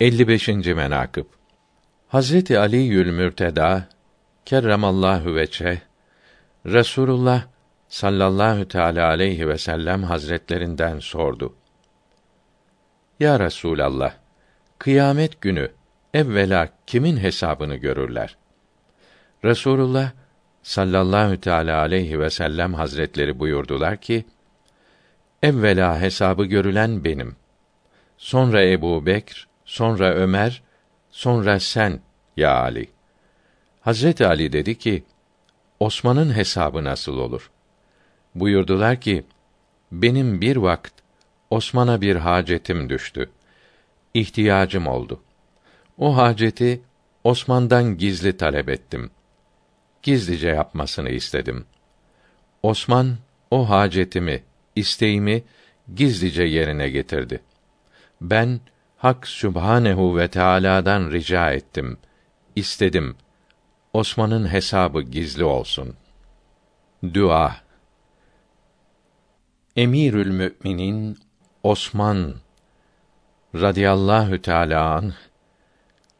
55. menakıb Hazreti Ali Yül Mürteda kerremallahu veçhe Resulullah sallallahu teala aleyhi ve sellem hazretlerinden sordu. Ya Resulallah, kıyamet günü evvela kimin hesabını görürler? Resulullah sallallahu teala aleyhi ve sellem hazretleri buyurdular ki: Evvela hesabı görülen benim. Sonra Ebu Bekr, sonra Ömer, sonra sen ya Ali. Hazreti Ali dedi ki, Osman'ın hesabı nasıl olur? Buyurdular ki, benim bir vakt Osman'a bir hacetim düştü. İhtiyacım oldu. O haceti Osman'dan gizli talep ettim. Gizlice yapmasını istedim. Osman o hacetimi, isteğimi gizlice yerine getirdi. Ben Hak Sübhanehu ve Teala'dan rica ettim. istedim. Osman'ın hesabı gizli olsun. Dua Emirül Müminin Osman radıyallahu teâlâ anh,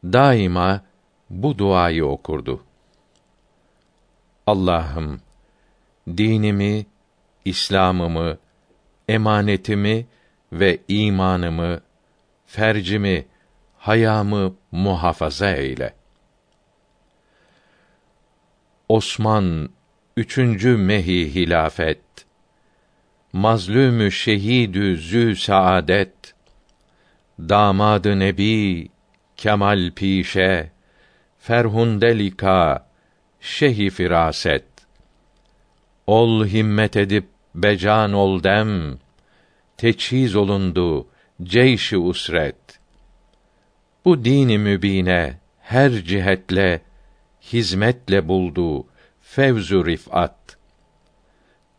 daima bu duayı okurdu. Allah'ım dinimi, İslam'ımı, emanetimi ve imanımı, fercimi, hayamı muhafaza eyle. Osman üçüncü mehi hilafet. Mazlûmü şehidü zü saadet damadı nebi kemal pişe. Ferhunde lika şehi firaset. Ol himmet edip becan ol dem. Teçhiz olundu ceyşi usret bu dini mübine her cihetle hizmetle buldu fevzu rifat.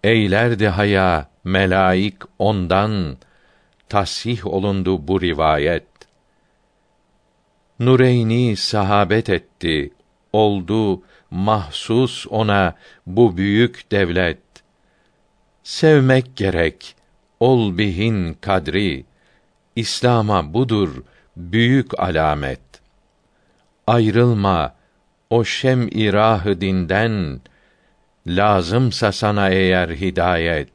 Eylerdi haya melaik ondan tasih olundu bu rivayet. Nureyni sahabet etti oldu mahsus ona bu büyük devlet. Sevmek gerek ol bihin kadri İslam'a budur büyük alamet. Ayrılma o şem irahı dinden lazımsa sana eğer hidayet.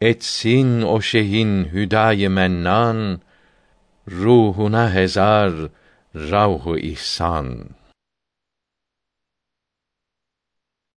Etsin o şeyhin hüdayı mennan ruhuna hezar ravhu ihsan